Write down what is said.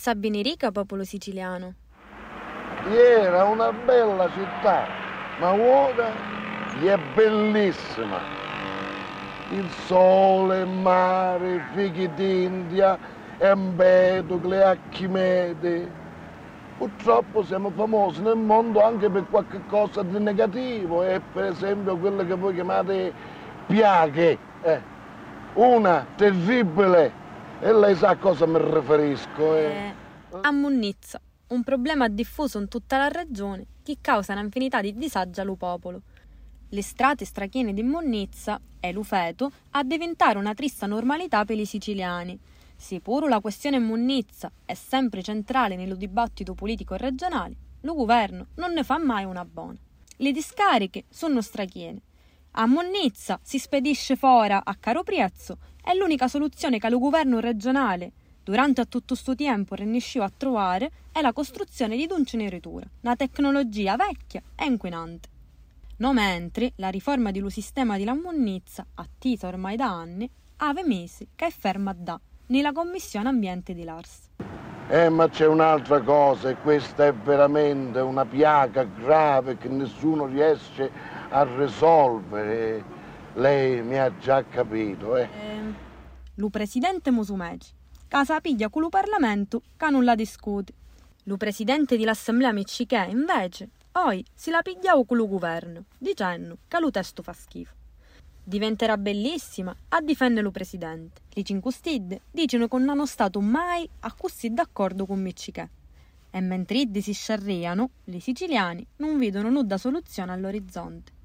Sabini Rica, popolo siciliano. Era una bella città, ma ora è bellissima. Il sole, il mare, i fichi d'India, Empedocle, Archimede. Purtroppo siamo famosi nel mondo anche per qualche cosa di negativo, e per esempio quelle che voi chiamate piaghe. Eh. Una terribile, e lei sa a cosa mi riferisco. Eh. Eh, a Munnizza, un problema diffuso in tutta la regione che causa un'infinità di disagi al popolo. Le strade strachiene di Munnizza e l'ufeto a diventare una trista normalità per i siciliani. Sicuro la questione Munnizza è sempre centrale nello dibattito politico regionale, lo governo non ne fa mai una buona. Le discariche sono strachiene. A Munnizza si spedisce fora a caro prezzo è l'unica soluzione che lo governo regionale durante tutto questo tempo riusciva a trovare è la costruzione di un inceneritura, una tecnologia vecchia e inquinante. No mentre la riforma dello sistema di Munnizza, attesa ormai da anni, ave mesi che è ferma da nella Commissione Ambiente di Lars. Eh, ma c'è un'altra cosa e questa è veramente una piaga grave che nessuno riesce a risolvere. Lei mi ha già capito, eh? eh presidente Musumeci, casa piglia con lo Parlamento che non la discute. Lo presidente dell'Assemblea Miccichè, invece, poi si la pigliava con lo governo, dicendo che lo testo fa schifo diventerà bellissima a difendere il presidente. I cinque stelle dicono che non hanno stato mai a così d'accordo con Michiché. E mentre iddi si sciarriano, i siciliani non vedono nuda soluzione all'orizzonte.